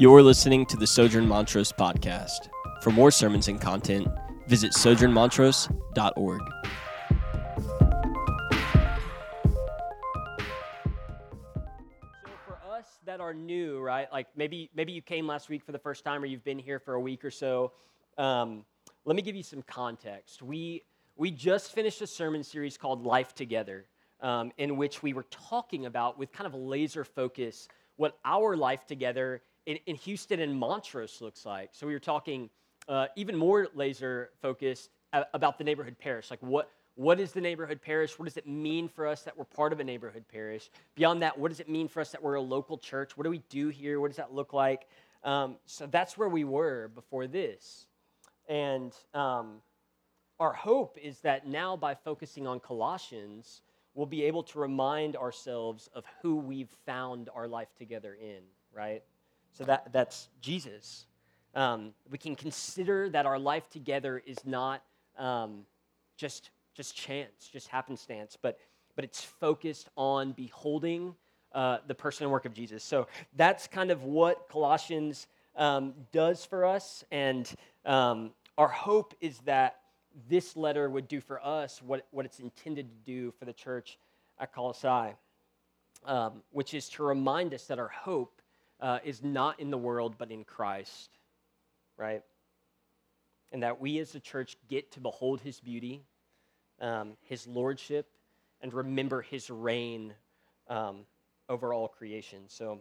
You're listening to the Sojourn Montrose podcast. For more sermons and content, visit sojournmontrose.org. So for us that are new, right? Like maybe maybe you came last week for the first time, or you've been here for a week or so. Um, let me give you some context. We we just finished a sermon series called Life Together, um, in which we were talking about with kind of laser focus what our life together in, in Houston and Montrose looks like. So we were talking uh, even more laser focused about the neighborhood parish, like what what is the neighborhood parish? What does it mean for us that we're part of a neighborhood parish? Beyond that, what does it mean for us that we're a local church? What do we do here? What does that look like? Um, so that's where we were before this. And um, our hope is that now, by focusing on Colossians, we'll be able to remind ourselves of who we've found our life together in, right? So that, that's Jesus. Um, we can consider that our life together is not um, just just chance, just happenstance, but, but it's focused on beholding uh, the person and work of Jesus. So that's kind of what Colossians um, does for us. And um, our hope is that this letter would do for us what, what it's intended to do for the church at Colossae, um, which is to remind us that our hope uh, is not in the world, but in Christ, right? And that we as a church get to behold his beauty um, his lordship and remember his reign um, over all creation. So,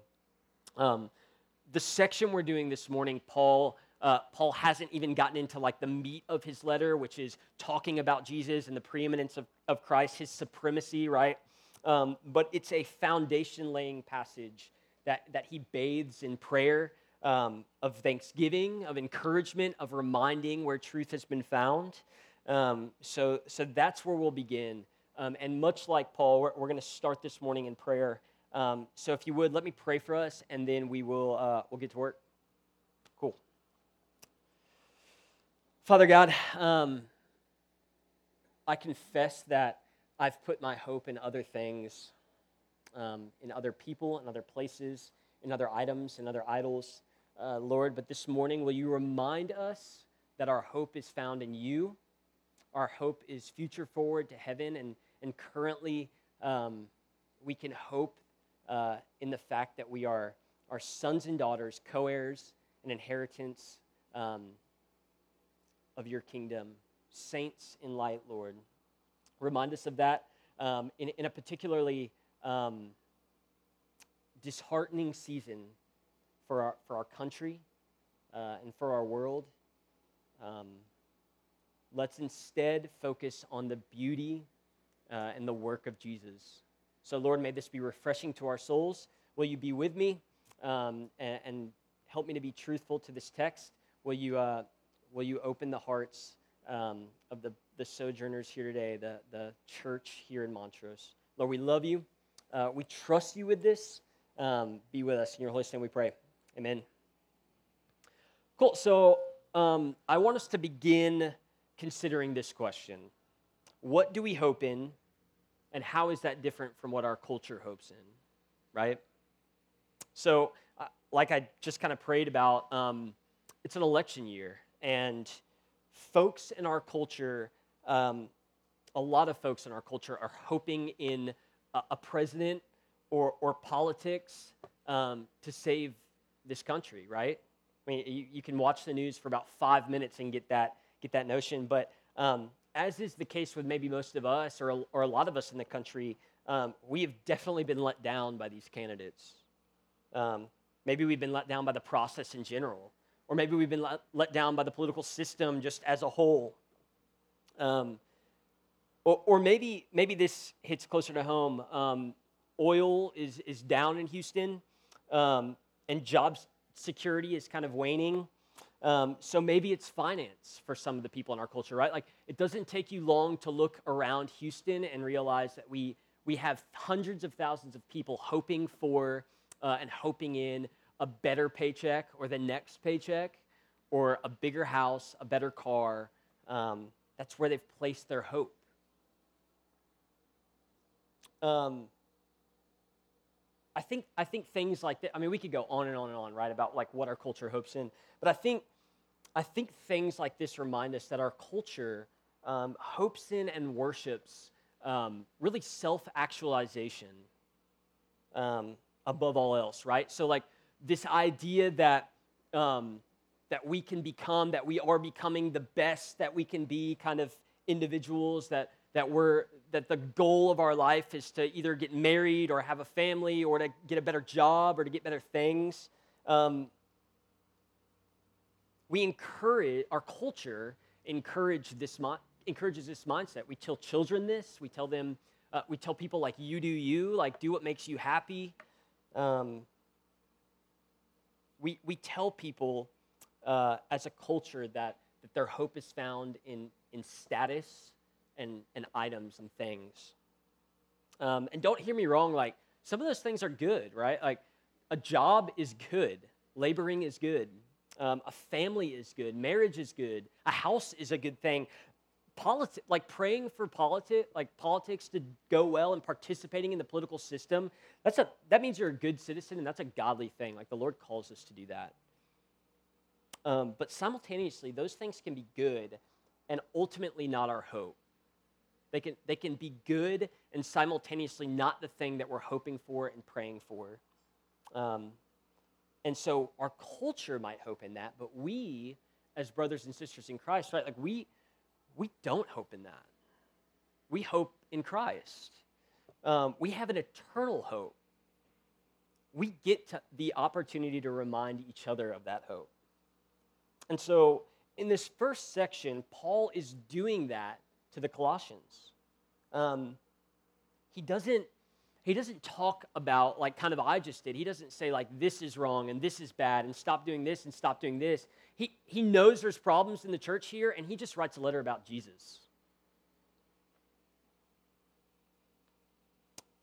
um, the section we're doing this morning, Paul. Uh, Paul hasn't even gotten into like the meat of his letter, which is talking about Jesus and the preeminence of, of Christ, his supremacy, right? Um, but it's a foundation laying passage that, that he bathes in prayer um, of thanksgiving, of encouragement, of reminding where truth has been found. Um, so, so that's where we'll begin. Um, and much like Paul, we're, we're going to start this morning in prayer. Um, so if you would, let me pray for us, and then we will uh, we'll get to work. Cool. Father God, um, I confess that I've put my hope in other things, um, in other people, in other places, in other items, in other idols, uh, Lord. But this morning, will you remind us that our hope is found in you? our hope is future forward to heaven, and, and currently um, we can hope uh, in the fact that we are, our sons and daughters, co heirs, and inheritance um, of your kingdom, saints in light, Lord. Remind us of that um, in, in a particularly um, disheartening season for our, for our country uh, and for our world. Um, Let's instead focus on the beauty uh, and the work of Jesus. So, Lord, may this be refreshing to our souls. Will you be with me um, and, and, help me to be truthful to this text? Will you, uh, will you open the hearts um, of the, the sojourners here today, the, the church here in Montrose? Lord, we love you. Uh, we trust you with this. Um, be with us. In your holy name we pray. Amen. Cool. So, um, I want us to begin considering this question What do we hope in, and how is that different from what our culture hopes in, right? So, uh, like I just kind of prayed about, um, it's an election year, and folks in our culture, um, a lot of folks in our culture are hoping in a, president or, or politics um, to save this country, right? I mean, you, you, can watch the news for about five minutes and get that get that notion. But um, as is the case with maybe most of us or or a lot of us in the country, um, we have definitely been let down by these candidates. Um, maybe we've been let down by the process in general, or maybe we've been let, let down by the political system just as a whole. Um, or, or, maybe, maybe this hits closer to home. Um, oil is, is down in Houston, um, and job security is kind of waning. Um, so maybe it's finance for some of the people in our culture, right? Like it doesn't take you long to look around Houston and realize that we we have hundreds of thousands of people hoping for uh, and hoping in a better paycheck or the next paycheck or a bigger house, a better car. Um, that's where they've placed their hope. Um, I think I think things like that. I mean, we could go on and on and on, right, about like what our culture hopes in. But I think I think things like this remind us that our culture um, hopes in and worships um, really self-actualization um, above all else, right? So like this idea that um, that we can become, that we are becoming the best that we can be, kind of individuals that that we're that the goal of our life is to either get married or have a family or to get a better job or to get better things. Um, we encourage our culture encourage this encourages this mindset. We tell children this. We tell them. Uh, we tell people like you do you, like do what makes you happy. Um, we we tell people uh, as a culture that that their hope is found in in status and, and items and things. Um, and don't hear me wrong, like, some of those things are good, right? Like, a job is good, laboring is good, um, a family is good, marriage is good, a house is a good thing. Politi- like praying for politics, like politics to go well and participating in the political system, that's a, that means you're a good citizen and that's a godly thing. Like the Lord calls us to do that. Um, but simultaneously, those things can be good and ultimately not our hope. They can, they can be good and simultaneously not the thing that we're hoping for and praying for. Um, and so our culture might hope in that, but we, as brothers and sisters in Christ, right, like we, we don't hope in that. We hope in Christ. Um, we have an eternal hope. We get the opportunity to remind each other of that hope. And so in this first section, Paul is doing that to the Colossians. Um, he doesn't he doesn't talk about like kind of I just did. He doesn't say like this is wrong and this is bad and stop doing this and stop doing this. He he knows there's problems in the church here and he just writes a letter about Jesus.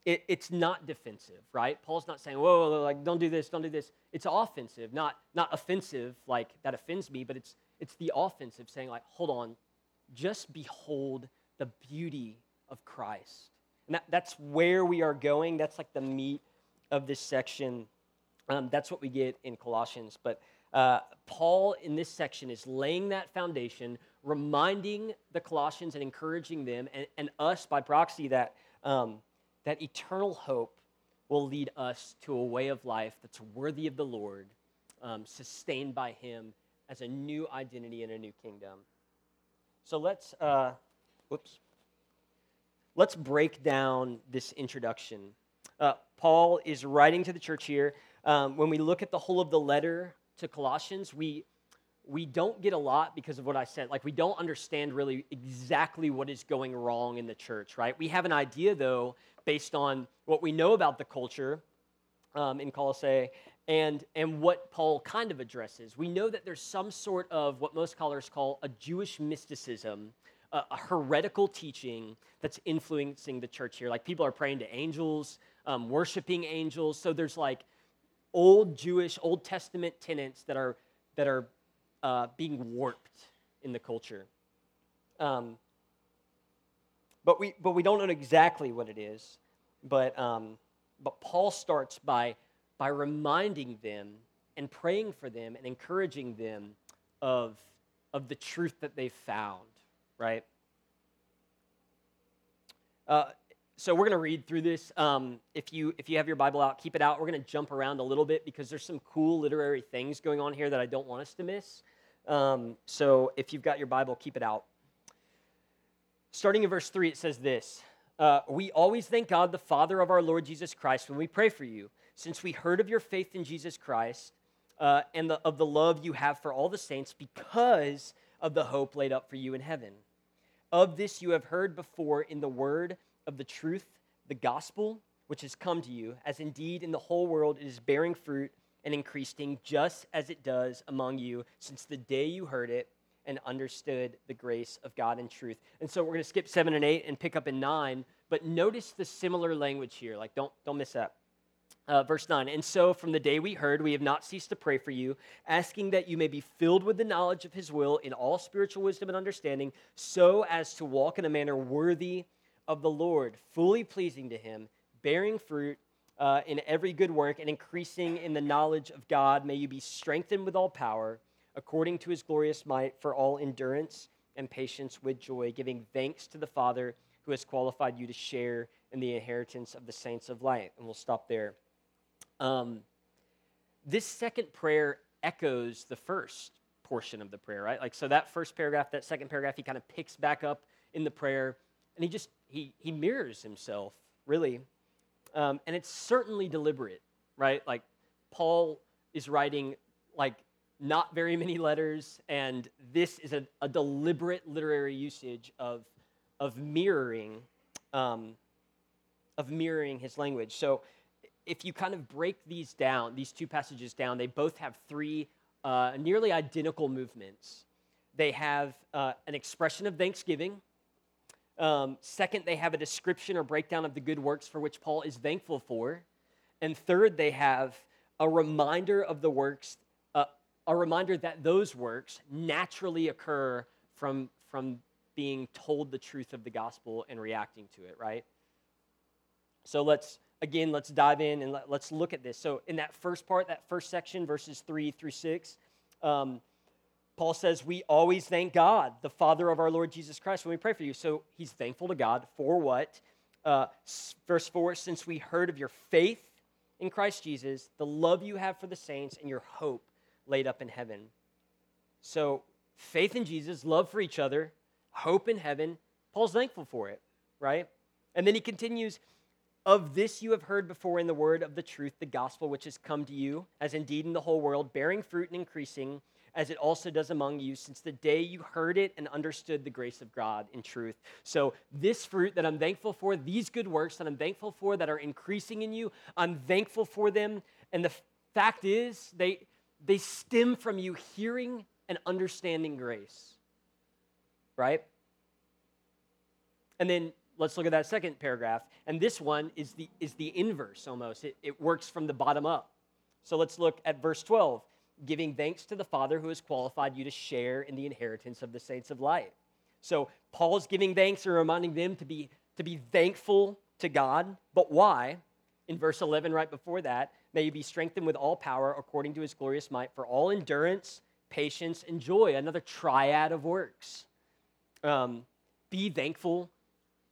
It, it's not defensive, right? Paul's not saying, whoa, whoa, like don't do this, don't do this. It's offensive, not not offensive, like that offends me, but it's it's the offensive saying like, hold on, just behold the beauty of Christ. And that, that's where we are going. That's like the meat of this section. Um, that's what we get in Colossians. But uh, Paul in this section is laying that foundation, reminding the Colossians and encouraging them, and, and us by proxy, that, um, that eternal hope will lead us to a way of life that's worthy of the Lord, um, sustained by Him as a new identity and a new kingdom. So let's, uh, whoops. Let's break down this introduction. Uh, Paul is writing to the church here. Um, when we look at the whole of the letter to Colossians, we, we don't get a lot because of what I said. Like, we don't understand really exactly what is going wrong in the church, right? We have an idea, though, based on what we know about the culture um, in Colossae and, and what Paul kind of addresses. We know that there's some sort of what most scholars call a Jewish mysticism, a, a heretical teaching that's influencing the church here. Like people are praying to angels, um, worshiping angels. So there's like old Jewish, Old Testament tenets that are, that are uh, being warped in the culture. Um, but, we, but we don't know exactly what it is. But, um, but Paul starts by by reminding them and praying for them and encouraging them of, of the truth that they've found, right? Uh, so we're going to read through this. Um, if you if you have your Bible out, keep it out. We're going to jump around a little bit because there's some cool literary things going on here that I don't want us to miss. Um, so if you've got your Bible, keep it out. Starting in verse three, it says this: uh, "We always thank God, the Father of our Lord Jesus Christ, when we pray for you." Since we heard of your faith in Jesus Christ uh, and the, of the love you have for all the saints because of the hope laid up for you in heaven. Of this you have heard before in the word of the truth, the gospel, which has come to you, as indeed in the whole world it is bearing fruit and increasing, just as it does among you since the day you heard it and understood the grace of God and truth. And so we're going to skip 7 and 8 and pick up in 9, but notice the similar language here. Like don't don't miss that. Uh, verse 9, and so from the day we heard, we have not ceased to pray for you, asking that you may be filled with the knowledge of his will in all spiritual wisdom and understanding, so as to walk in a manner worthy of the Lord, fully pleasing to him, bearing fruit uh, in every good work and increasing in the knowledge of God. May you be strengthened with all power, according to his glorious might, for all endurance and patience with joy, giving thanks to the Father who has qualified you to share in the inheritance of the saints of light. And we'll stop there. Um, this second prayer echoes the first portion of the prayer, right? Like, so that first paragraph, that second paragraph, he kind of picks back up in the prayer and he just, he, he mirrors himself, really. Um, and it's certainly deliberate, right? Like, Paul is writing, like, not very many letters, and this is a, a deliberate literary usage of, of mirroring, um, of mirroring his language. So, if you kind of break these down, these two passages down, they both have three uh, nearly identical movements. They have uh, an expression of thanksgiving. Um, second, they have a description or breakdown of the good works for which Paul is thankful for. And third, they have a reminder of the works, uh, a reminder that those works naturally occur from, from being told the truth of the gospel and reacting to it, right? So let's again, let's dive in and let, us look at this. So, in that first part, that first section, verses three through six, um, Paul says, We always thank God, the Father of our Lord Jesus Christ, when we pray for you. So, he's thankful to God for what? Uh, verse 4 Since we heard of your faith in Christ Jesus, the love you have for the saints, and your hope laid up in heaven. So, faith in Jesus, love for each other, hope in heaven. Paul's thankful for it, right? And then he continues, of this you have heard before in the word of the truth, the gospel which has come to you, as indeed in the whole world, bearing fruit and increasing, as it also does among you, since the day you heard it and understood the grace of God in truth. So, this fruit that I'm thankful for, these good works that I'm thankful for that are increasing in you, I'm thankful for them. And the fact is, they, they stem from you hearing and understanding grace. Right? And then let's look at that second paragraph. And this one is the, is the inverse almost. It, it works from the bottom up. So let's look at verse 12 giving thanks to the Father who has qualified you to share in the inheritance of the saints of light. So Paul's giving thanks and reminding them to be, to be thankful to God. But why? In verse 11, right before that, may you be strengthened with all power according to his glorious might for all endurance, patience, and joy. Another triad of works. Um, be thankful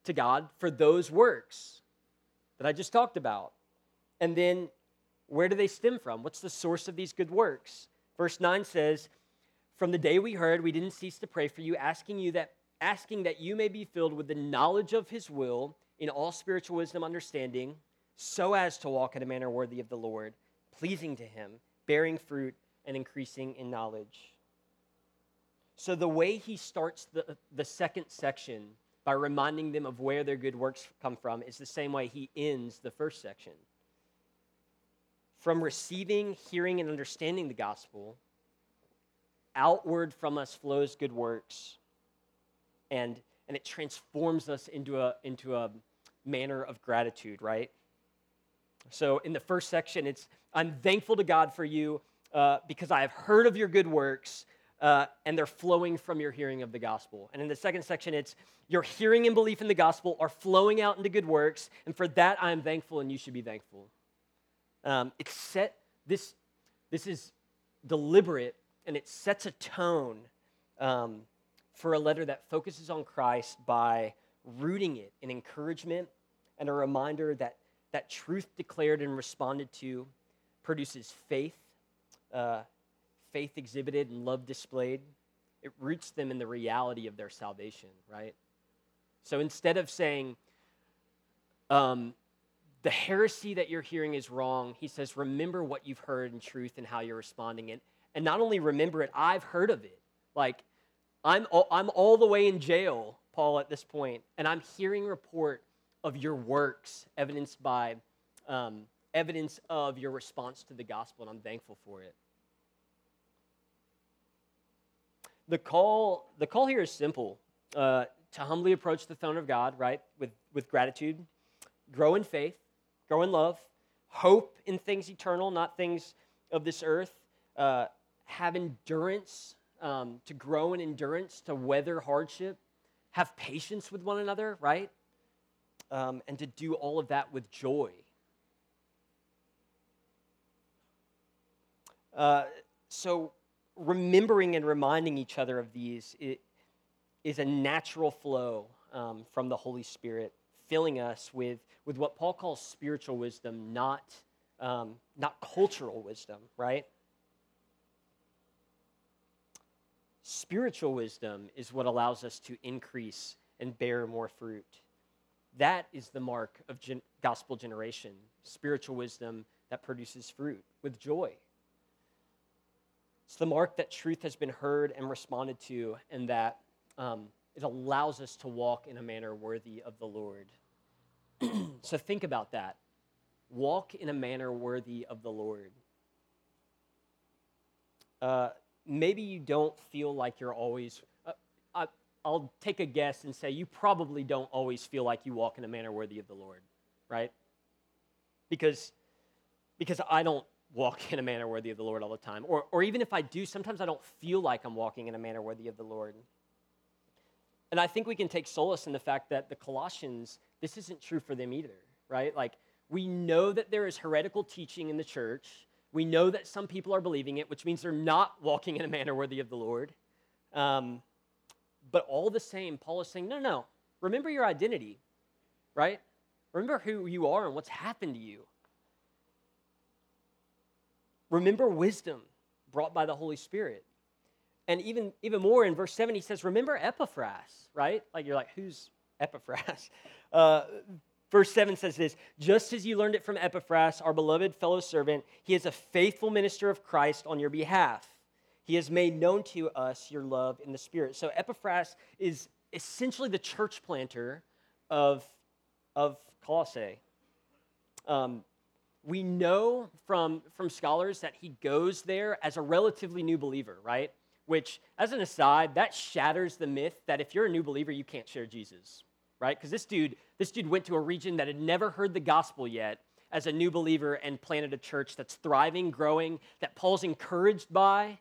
to God for those works that I just talked about. And then where do they stem from? What's the source of these good works? Verse 9 says, From the day we heard, we didn't cease to pray for you, asking you that asking that you may be filled with the knowledge of his will in all spiritual wisdom understanding, so as to walk in a manner worthy of the Lord, pleasing to him, bearing fruit and increasing in knowledge. So the way he starts the, the second section by reminding them of where their good works come from is the same way he ends the first section. From receiving, hearing, and understanding the gospel, outward from us flows good works, and, and it transforms us into a, into a manner of gratitude, right? So in the first section, it's I'm thankful to God for you uh, because I have heard of your good works uh, and they're flowing from your hearing of the gospel. And in the second section, it's your hearing and belief in the gospel are flowing out into good works, and for that I am thankful, and you should be thankful. Um, it's set this this is deliberate, and it sets a tone um, for a letter that focuses on Christ by rooting it in encouragement and a reminder that that truth declared and responded to produces faith. Uh, faith exhibited and love displayed, it roots them in the reality of their salvation, right? So instead of saying, um, the heresy that you're hearing is wrong, he says, remember what you've heard in truth and how you're responding it. And not only remember it, I've heard of it. Like, I'm all, I'm all the way in jail, Paul, at this point, and I'm hearing report of your works, evidenced by um, evidence of your response to the gospel, and I'm thankful for it. the call, the call here is simple uh, to humbly approach the throne of God, right, with, with gratitude, grow in faith, grow in love, hope in things eternal, not things of this earth, uh, have endurance, um, to grow in endurance, to weather hardship, have patience with one another, right? Um, and to do all of that with joy. Uh, so remembering and reminding each other of these is a natural flow um, from the Holy Spirit, filling us with, with what Paul calls spiritual wisdom, not, um, not cultural wisdom, right? Spiritual wisdom is what allows us to increase and bear more fruit. That is the mark of gen- gospel generation spiritual wisdom that produces fruit with joy. It's the mark that truth has been heard and responded to, and that um, it allows us to walk in a manner worthy of the Lord. so think about that. Walk in a manner worthy of the Lord. Uh, maybe you don't feel like you're always. Uh, I, I'll take a guess and say you probably don't always feel like you walk in a manner worthy of the Lord, right? Because, because I don't walk in a manner worthy of the Lord all the time. Or, or even if I do, sometimes I don't feel like I'm walking in a manner worthy of the Lord. And I think we can take solace in the fact that the Colossians, this isn't true for them either, right? Like, we know that there is heretical teaching in the church. We know that some people are believing it, which means they're not walking in a manner worthy of the Lord. Um, but all the same, Paul is saying, no, no, remember your identity, right? Remember who you are and what's happened to you. Remember wisdom brought by the Holy Spirit. And even, even more in verse 7, he says, Remember Epaphras, right? Like you're like, who's Epaphras? Uh, verse 7 says this Just as you learned it from Epaphras, our beloved fellow servant, he is a faithful minister of Christ on your behalf. He has made known to us your love in the Spirit. So Epaphras is essentially the church planter of, of Colossae. Um, we know from, from scholars that he goes there as a relatively new believer, right? which, as an aside, that shatters the myth that if you're a new believer, you can't share Jesus, right? Because this dude, this dude went to a region that had never heard the gospel yet as a new believer and planted a church that's thriving, growing, that Paul's encouraged by.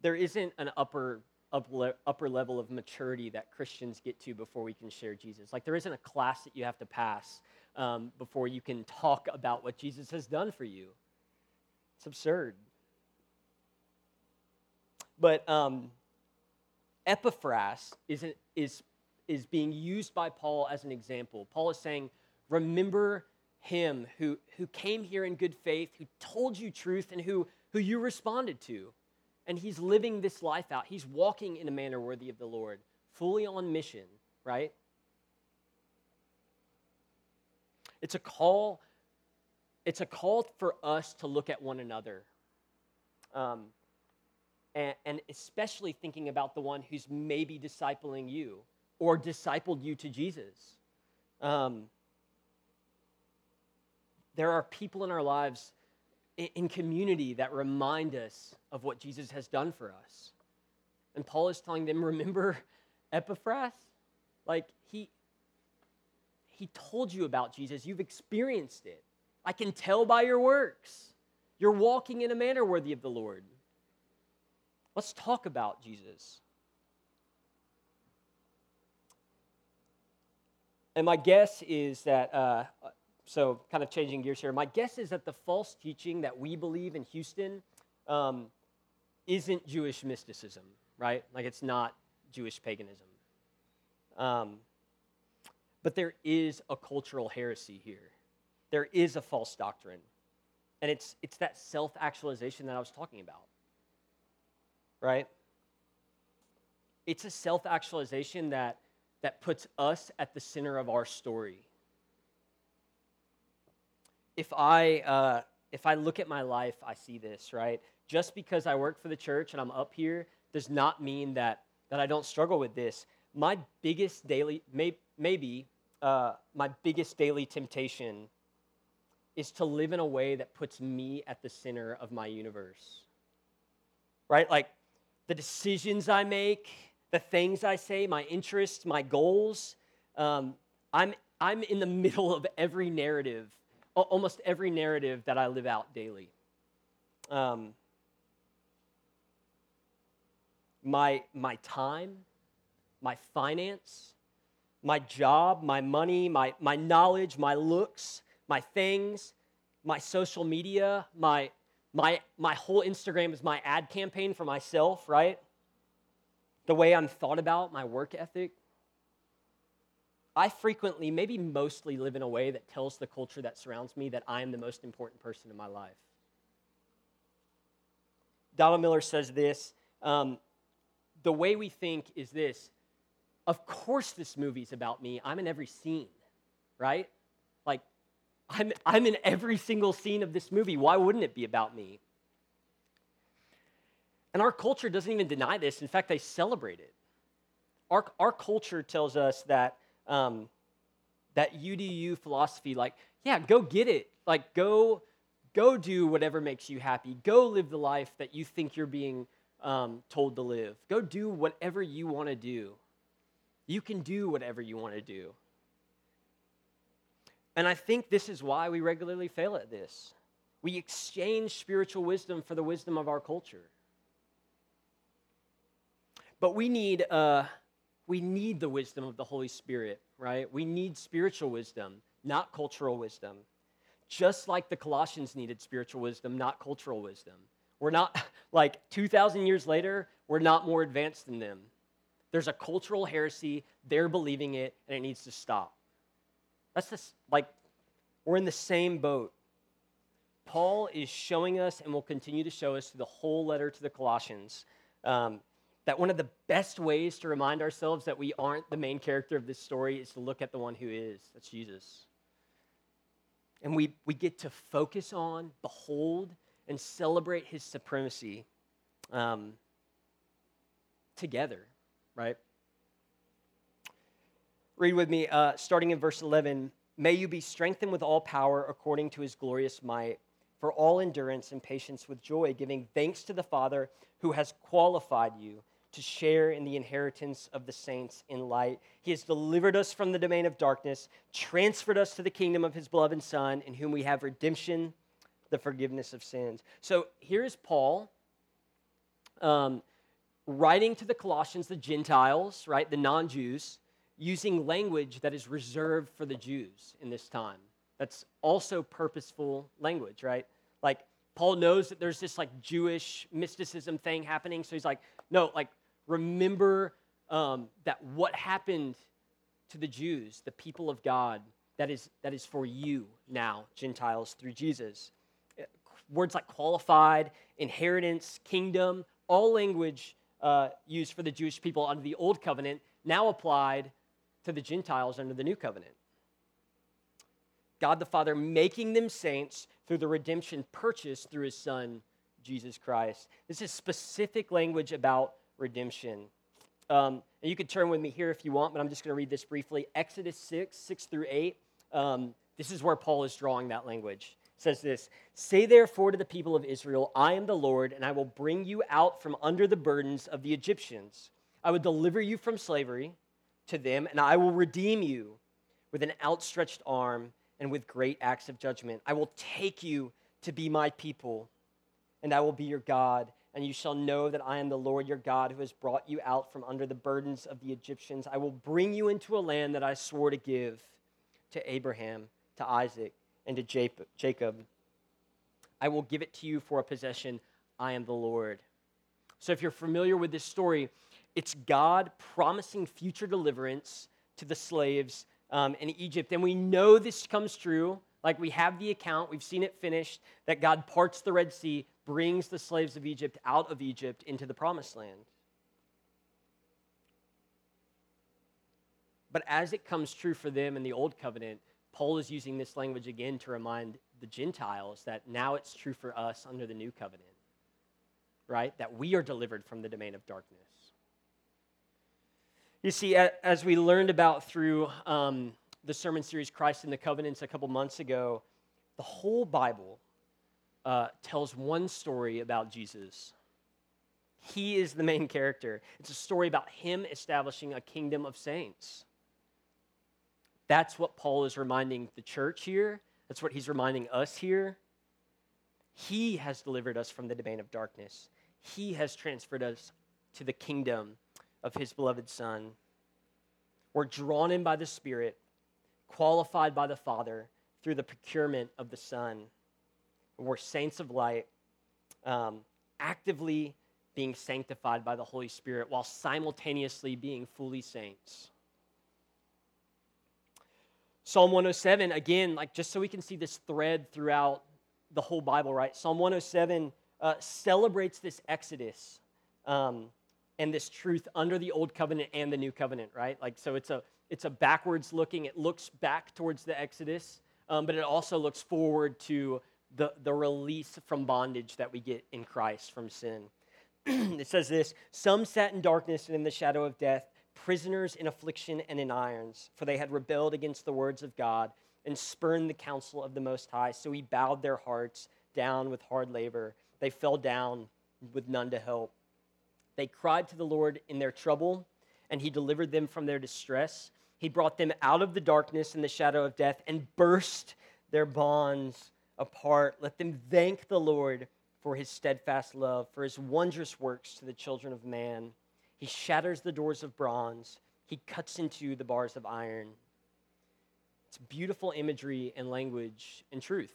There isn't an upper upper level of maturity that Christians get to before we can share Jesus. Like there isn't a class that you have to pass um, before you can talk about what Jesus has done for you. It's absurd. But um, Epaphras is, is, is being used by Paul as an example. Paul is saying, remember him who, who came here in good faith, who told you truth, and who, who you responded to. And he's living this life out. He's walking in a manner worthy of the Lord, fully on mission, right? It's a call. It's a call for us to look at one another. Um, and, and especially thinking about the one who's maybe discipling you or discipled you to Jesus. Um, there are people in our lives in, in community that remind us of what Jesus has done for us. And Paul is telling them, remember Epaphras? Like, he, he told you about Jesus. You've experienced it. I can tell by your works. You're walking in a manner worthy of the Lord. Let's talk about Jesus. And my guess is that, uh, so kind of changing gears here, my guess is that the false teaching that we believe in Houston um, isn't Jewish mysticism, right? Like it's not Jewish paganism. Um, but there is a cultural heresy here. There is a false doctrine. And it's, it's that self actualization that I was talking about right? It's a self actualization that, that puts us at the center of our story. If I, uh, if I look at my life, I see this, right? Just because I work for the church and I'm up here does not mean that, that I don't struggle with this. My biggest daily, may, maybe uh, my biggest daily temptation is to live in a way that puts me at the center of my universe. Right? Like, the decisions I make, the things I say, my interests, my goals. Um, I'm, I'm in the middle of every narrative, almost every narrative that I live out daily. Um, my, my time, my finance, my job, my money, my, my knowledge, my looks, my things, my social media, my, my, my whole Instagram is my ad campaign for myself, right? The way I'm thought about, my work ethic. I frequently, maybe mostly, live in a way that tells the culture that surrounds me that I am the most important person in my life. Donald Miller says this um, the way we think is this of course, this movie's about me. I'm in every scene, right? Like, I'm, I'm in every single scene of this movie. Why wouldn't it be about me? And our culture doesn't even deny this. In fact, they celebrate it. Our, our culture tells us that um, that UDU philosophy, like, yeah, go get it. Like, go go do whatever makes you happy. Go live the life that you think you're being um, told to live. Go do whatever you want to do. You can do whatever you want to do. And I think this is why we regularly fail at this. We exchange spiritual wisdom for the wisdom of our culture. But we need, uh, we need the wisdom of the Holy Spirit, right? We need spiritual wisdom, not cultural wisdom. Just like the Colossians needed spiritual wisdom, not cultural wisdom. We're not, like 2,000 years later, we're not more advanced than them. There's a cultural heresy, they're believing it, and it needs to stop. That's just like, we're in the same boat. Paul is showing us and will continue to show us through the whole letter to the Colossians um, that one of the best ways to remind ourselves that we aren't the main character of this story is to look at the one who is. That's Jesus. And we, we get to focus on, behold, and celebrate his supremacy um, together, right? Read with me, uh, starting in verse 11. May you be strengthened with all power according to his glorious might, for all endurance and patience with joy, giving thanks to the Father who has qualified you to share in the inheritance of the saints in light. He has delivered us from the domain of darkness, transferred us to the kingdom of his beloved Son, in whom we have redemption, the forgiveness of sins. So here's Paul um, writing to the Colossians, the Gentiles, right, the non Jews, using language that is reserved for the Jews in this time. That's also purposeful language, right? Like, Paul knows that there's this like Jewish mysticism thing happening. So he's like, no, like, remember um, that what happened to the Jews, the people of God, that is, that is for you now, Gentiles, through Jesus. Words like qualified, inheritance, kingdom, all language uh, used for the Jewish people under the Old Covenant, now applied to the Gentiles under the New Covenant. God the Father making them saints through the redemption purchased through his Son, Jesus Christ. This is specific language about redemption. Um, and you can turn with me here if you want, but I'm just going to read this briefly. Exodus 6, 6 through 8. Um, this is where Paul is drawing that language. Says this Say therefore to the people of Israel, I am the Lord, and I will bring you out from under the burdens of the Egyptians. I will deliver you from slavery to them, and I will redeem you with an outstretched arm and with great acts of judgment. I will take you to be my people, and I will be your God and you shall know that I am the Lord your God who has brought you out from under the burdens of the Egyptians. I will bring you into a land that I swore to give to Abraham, to Isaac, and to Jacob. I will give it to you for a possession. I am the Lord. So, if you're familiar with this story, it's God promising future deliverance to the slaves um, in Egypt. And we know this comes true. Like we have the account, we've seen it finished, that God parts the Red Sea, brings the slaves of Egypt out of Egypt into the promised land. But as it comes true for them in the Old Covenant, Paul is using this language again to remind the Gentiles that now it's true for us under the new covenant, right? That we are delivered from the domain of darkness. You see, as we learned about through um, the sermon series Christ in the Covenants a couple months ago, the whole Bible uh, tells one story about Jesus. He is the main character. It's a story about him establishing a kingdom of saints. That's what Paul is reminding the church here. That's what he's reminding us here. He has delivered us from the domain of darkness. He has transferred us to the kingdom of his beloved Son. We're drawn in by the Spirit, qualified by the Father through the procurement of the Son. We're saints of light, um, actively being sanctified by the Holy Spirit while simultaneously being fully saints. Psalm 107, again, like just so we can see this thread throughout the whole Bible, right? Psalm 107 uh, celebrates this Exodus um, and this truth under the Old Covenant and the New Covenant, right? Like, so it's a it's a backwards looking. It looks back towards the Exodus, um, but it also looks forward to the the release from bondage that we get in Christ from sin. it says this: Some sat in darkness and in the shadow of death prisoners in affliction and in irons, for they had rebelled against the words of God and spurned the counsel of the Most High. So he bowed their hearts down with hard labor. They fell down with none to help. They cried to the Lord in their trouble, and he delivered them from their distress. He brought them out of the darkness and the shadow of death and burst their bonds apart. Let them thank the Lord for his steadfast love, for his wondrous works to the children of man. He shatters the doors of bronze, he cuts into the bars of iron. It's beautiful imagery and language and truth.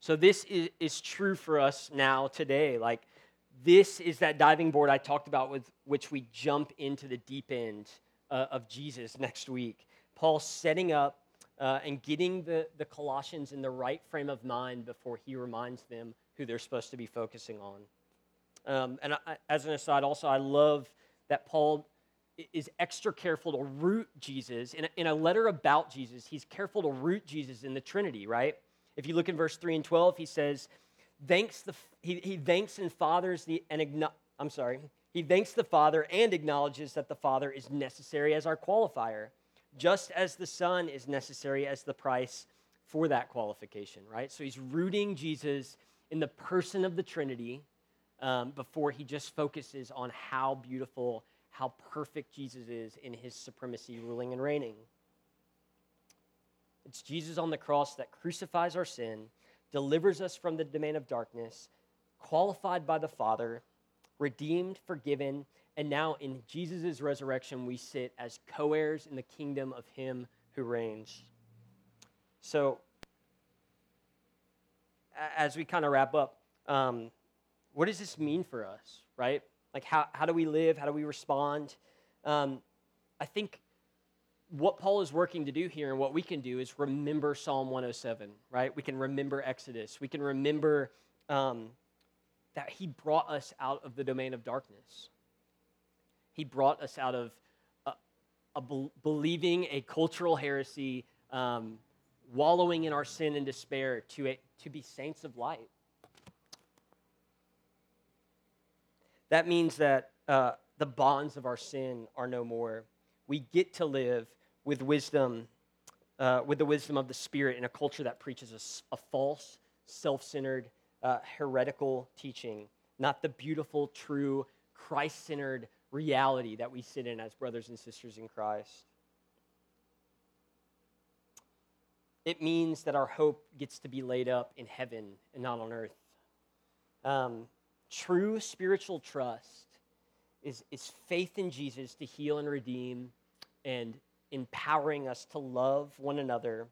So, this is, is true for us now today. Like, this is that diving board I talked about with which we jump into the deep end uh, of Jesus next week. Paul setting up uh, and getting the, the Colossians in the right frame of mind before he reminds them who they're supposed to be focusing on. Um, and I, as an aside, also, I love that Paul is extra careful to root Jesus. In a, in a letter about Jesus, he's careful to root Jesus in the Trinity, right? If you look in verse 3 and 12, he says, thanks the, he, he thanks and fathers the, and I'm sorry, he thanks the Father and acknowledges that the Father is necessary as our qualifier, just as the Son is necessary as the price for that qualification, right? So he's rooting Jesus in the person of the Trinity um, before he just focuses on how beautiful, how perfect Jesus is in his supremacy, ruling and reigning. It's Jesus on the cross that crucifies our sin, delivers us from the domain of darkness, qualified by the Father, redeemed, forgiven, and now in Jesus' resurrection, we sit as co heirs in the kingdom of Him who reigns. So, as we kind of wrap up, um, what does this mean for us, right? Like, how, how do we live? How do we respond? Um, I think what Paul is working to do here and what we can do is remember Psalm 107, right? We can remember Exodus. We can remember um, that he brought us out of the domain of darkness. He brought us out of a, a be- believing a cultural heresy, um, wallowing in our sin and despair to, a, to be saints of light. That means that uh, the bonds of our sin are no more. We get to live with wisdom, uh, with the wisdom of the Spirit in a culture that preaches a, a false, self centered, uh, heretical teaching, not the beautiful, true, Christ centered reality that we sit in as brothers and sisters in Christ. It means that our hope gets to be laid up in heaven and not on earth. Um, True spiritual trust is, is faith in Jesus to heal and redeem and empowering us to love one another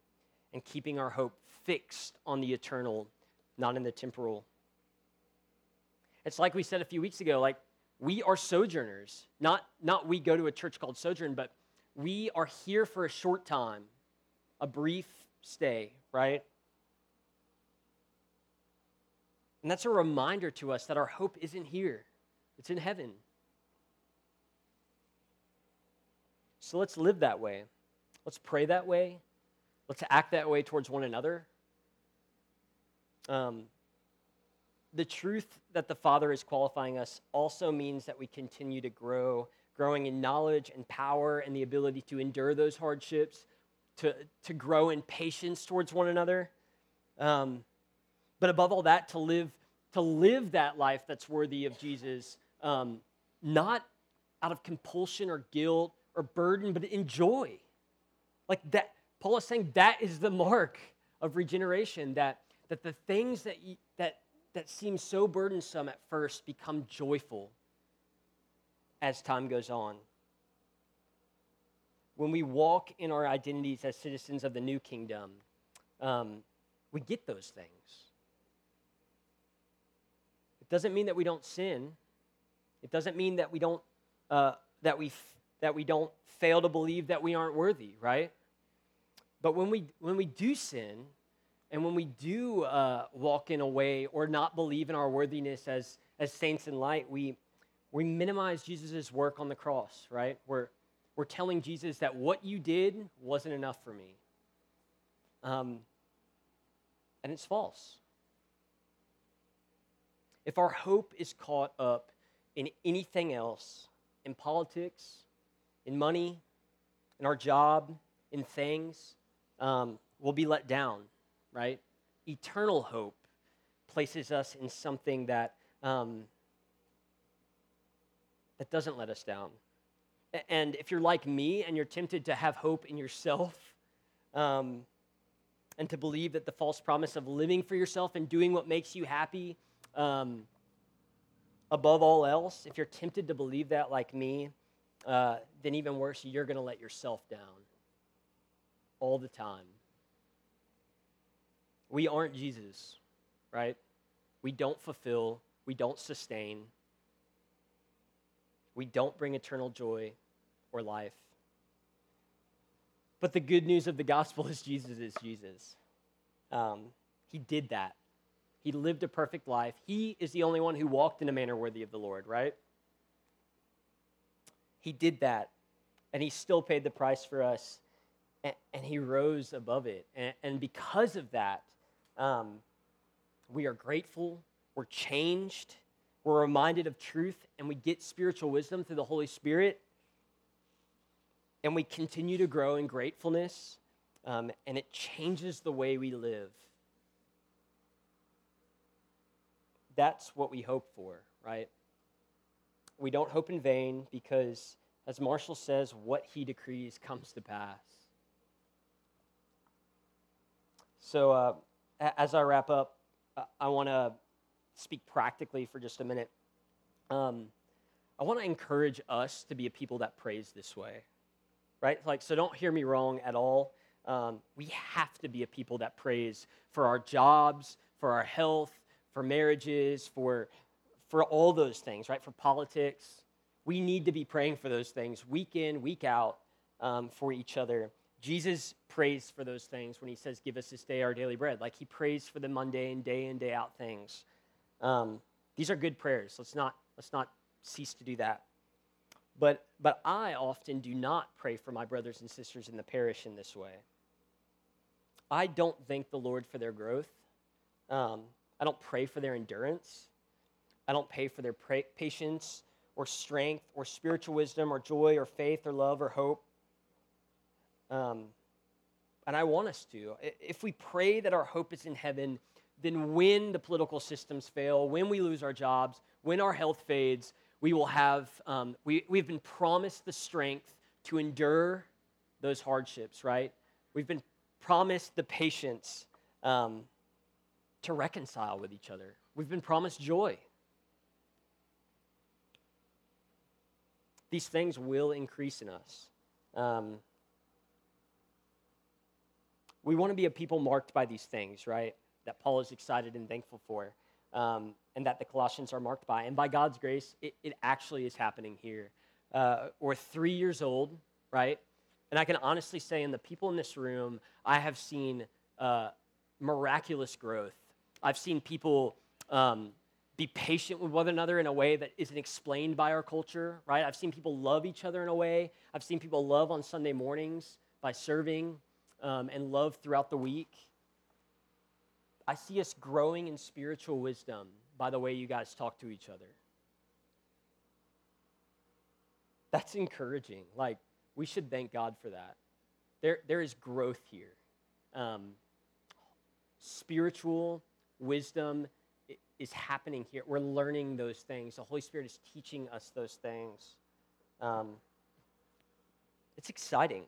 and keeping our hope fixed on the eternal, not in the temporal. It's like we said a few weeks ago, like we are sojourners. Not, not we go to a church called Sojourn, but we are here for a short time, a brief stay, right? And that's a reminder to us that our hope isn't here, it's in heaven. So let's live that way. Let's pray that way. Let's act that way towards one another. Um, the truth that the Father is qualifying us also means that we continue to grow, growing in knowledge and power and the ability to endure those hardships, to, to grow in patience towards one another. Um, but above all that, to live, to live that life that's worthy of Jesus, um, not out of compulsion or guilt or burden, but in joy. Like that, Paul is saying that is the mark of regeneration, that, that the things that, you, that, that seem so burdensome at first become joyful as time goes on. When we walk in our identities as citizens of the new kingdom, um, we get those things. Doesn't mean that we don't sin. It doesn't mean that we don't uh, that we f- that we don't fail to believe that we aren't worthy, right? But when we when we do sin, and when we do uh, walk in a way or not believe in our worthiness as as saints in light, we we minimize Jesus' work on the cross, right? We're we're telling Jesus that what you did wasn't enough for me. Um, and it's false. If our hope is caught up in anything else, in politics, in money, in our job, in things, um, we'll be let down, right? Eternal hope places us in something that, um, that doesn't let us down. And if you're like me and you're tempted to have hope in yourself, um, and to believe that the false promise of living for yourself and doing what makes you happy um, above all else, if you're tempted to believe that like me, uh, then even worse, you're going to let yourself down all the time. We aren't Jesus, right? We don't fulfill, we don't sustain, we don't bring eternal joy or life. But the good news of the gospel is Jesus is Jesus. Um, he did that. He lived a perfect life. He is the only one who walked in a manner worthy of the Lord, right? He did that, and he still paid the price for us, and, and he rose above it. And, and because of that, um, we are grateful, we're changed, we're reminded of truth, and we get spiritual wisdom through the Holy Spirit and we continue to grow in gratefulness, um, and it changes the way we live. That's what we hope for, right? We don't hope in vain because, as Marshall says, what he decrees comes to pass. So, uh, as I wrap up, I want to speak practically for just a minute. Um, I want to encourage us to be a people that prays this way right? Like, so don't hear me wrong at all. Um, we have to be a people that prays for our jobs, for our health, for marriages, for, for all those things, right? For politics. We need to be praying for those things week in, week out um, for each other. Jesus prays for those things when he says, Give us this day our daily bread. Like he prays for the mundane, day in, day out things. Um, these are good prayers. Let's not, let's not cease to do that. But, but I often do not pray for my brothers and sisters in the parish in this way. I don't thank the Lord for their growth. Um, I don't pray for their endurance. I don't pray for their pra- patience or strength or spiritual wisdom or joy or faith or love or hope. Um, and I want us to. If we pray that our hope is in heaven, then when the political systems fail, when we lose our jobs, when our health fades, we will have, um, we, we've been promised the strength to endure those hardships, right? We've been promised the patience um, to reconcile with each other. We've been promised joy. These things will increase in us. Um, we want to be a people marked by these things, right? That Paul is excited and thankful for um, and that the Colossians are marked by. And by God's grace, it, it actually is happening here. Uh, we're three years old, right? And I can honestly say, in the people in this room, I have seen uh, miraculous growth. I've seen people um, be patient with one another in a way that isn't explained by our culture, right? I've seen people love each other in a way. I've seen people love on Sunday mornings by serving um, and love throughout the week. I see us growing in spiritual wisdom by the way you guys talk to each other. That's encouraging. Like, we should thank God for that. There, there is growth here. Um, spiritual wisdom is happening here. We're learning those things. The Holy Spirit is teaching us those things. Um, it's exciting.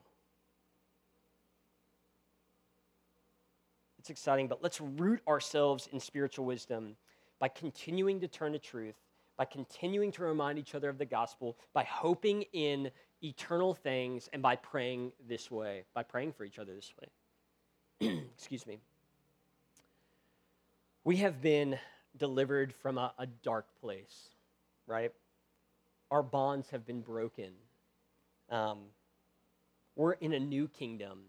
It's exciting, but let's root ourselves in spiritual wisdom by continuing to turn to truth, by continuing to remind each other of the gospel, by hoping in eternal things, and by praying this way, by praying for each other this way. Excuse me. We have been delivered from a, a dark place, right? Our bonds have been broken. Um, we're in a new kingdom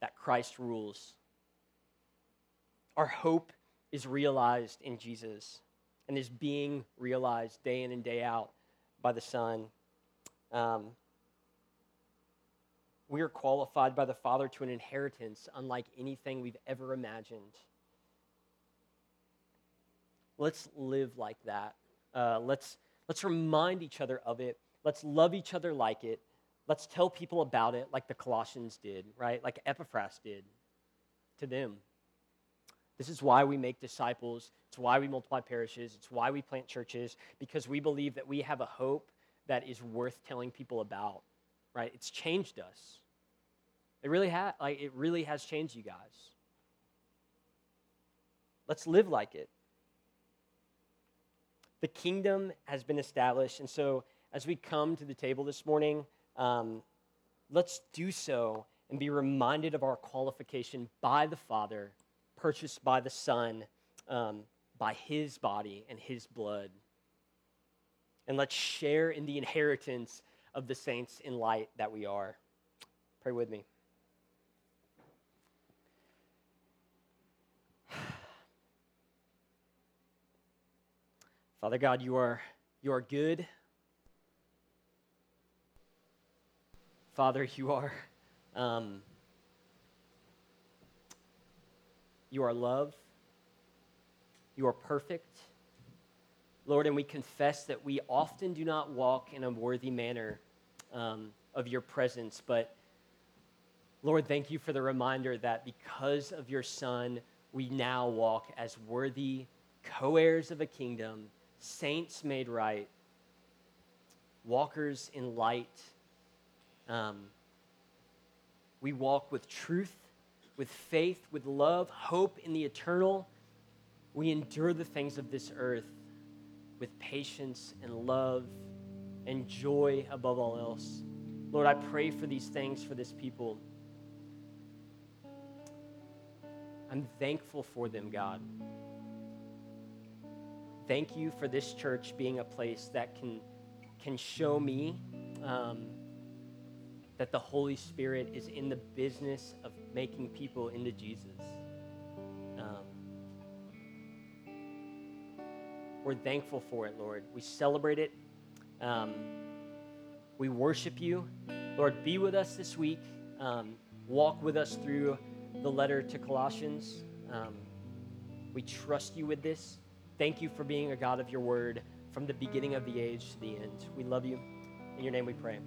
that Christ rules. Our hope is realized in Jesus and is being realized day in and day out by the Son. Um, we are qualified by the Father to an inheritance unlike anything we've ever imagined. Let's live like that. Uh, let's, let's remind each other of it. Let's love each other like it. Let's tell people about it like the Colossians did, right? Like Epaphras did to them. This is why we make disciples. It's why we multiply parishes. It's why we plant churches, because we believe that we have a hope that is worth telling people about, right? It's changed us. It really, ha- like, it really has changed you guys. Let's live like it. The kingdom has been established. And so, as we come to the table this morning, um, let's do so and be reminded of our qualification by the Father, purchased by the Son, um, by his body and his blood. And let's share in the inheritance of the saints in light that we are. Pray with me. Father God, you are, you are good. Father, you are, um, you are love. You are perfect. Lord, and we confess that we often do not walk in a worthy manner um, of your presence, but Lord, thank you for the reminder that because of your Son, we now walk as worthy co heirs of a kingdom, saints made right, walkers in light. Um, we walk with truth, with faith, with love, hope in the eternal. We endure the things of this earth with patience and love and joy above all else. Lord, I pray for these things for this people. I'm thankful for them, God. Thank you for this church being a place that can, can show me um, that the Holy Spirit is in the business of making people into Jesus. Um, we're thankful for it, Lord. We celebrate it. Um, we worship you. Lord, be with us this week. Um, walk with us through the letter to Colossians. Um, we trust you with this. Thank you for being a God of your word from the beginning of the age to the end. We love you. In your name we pray.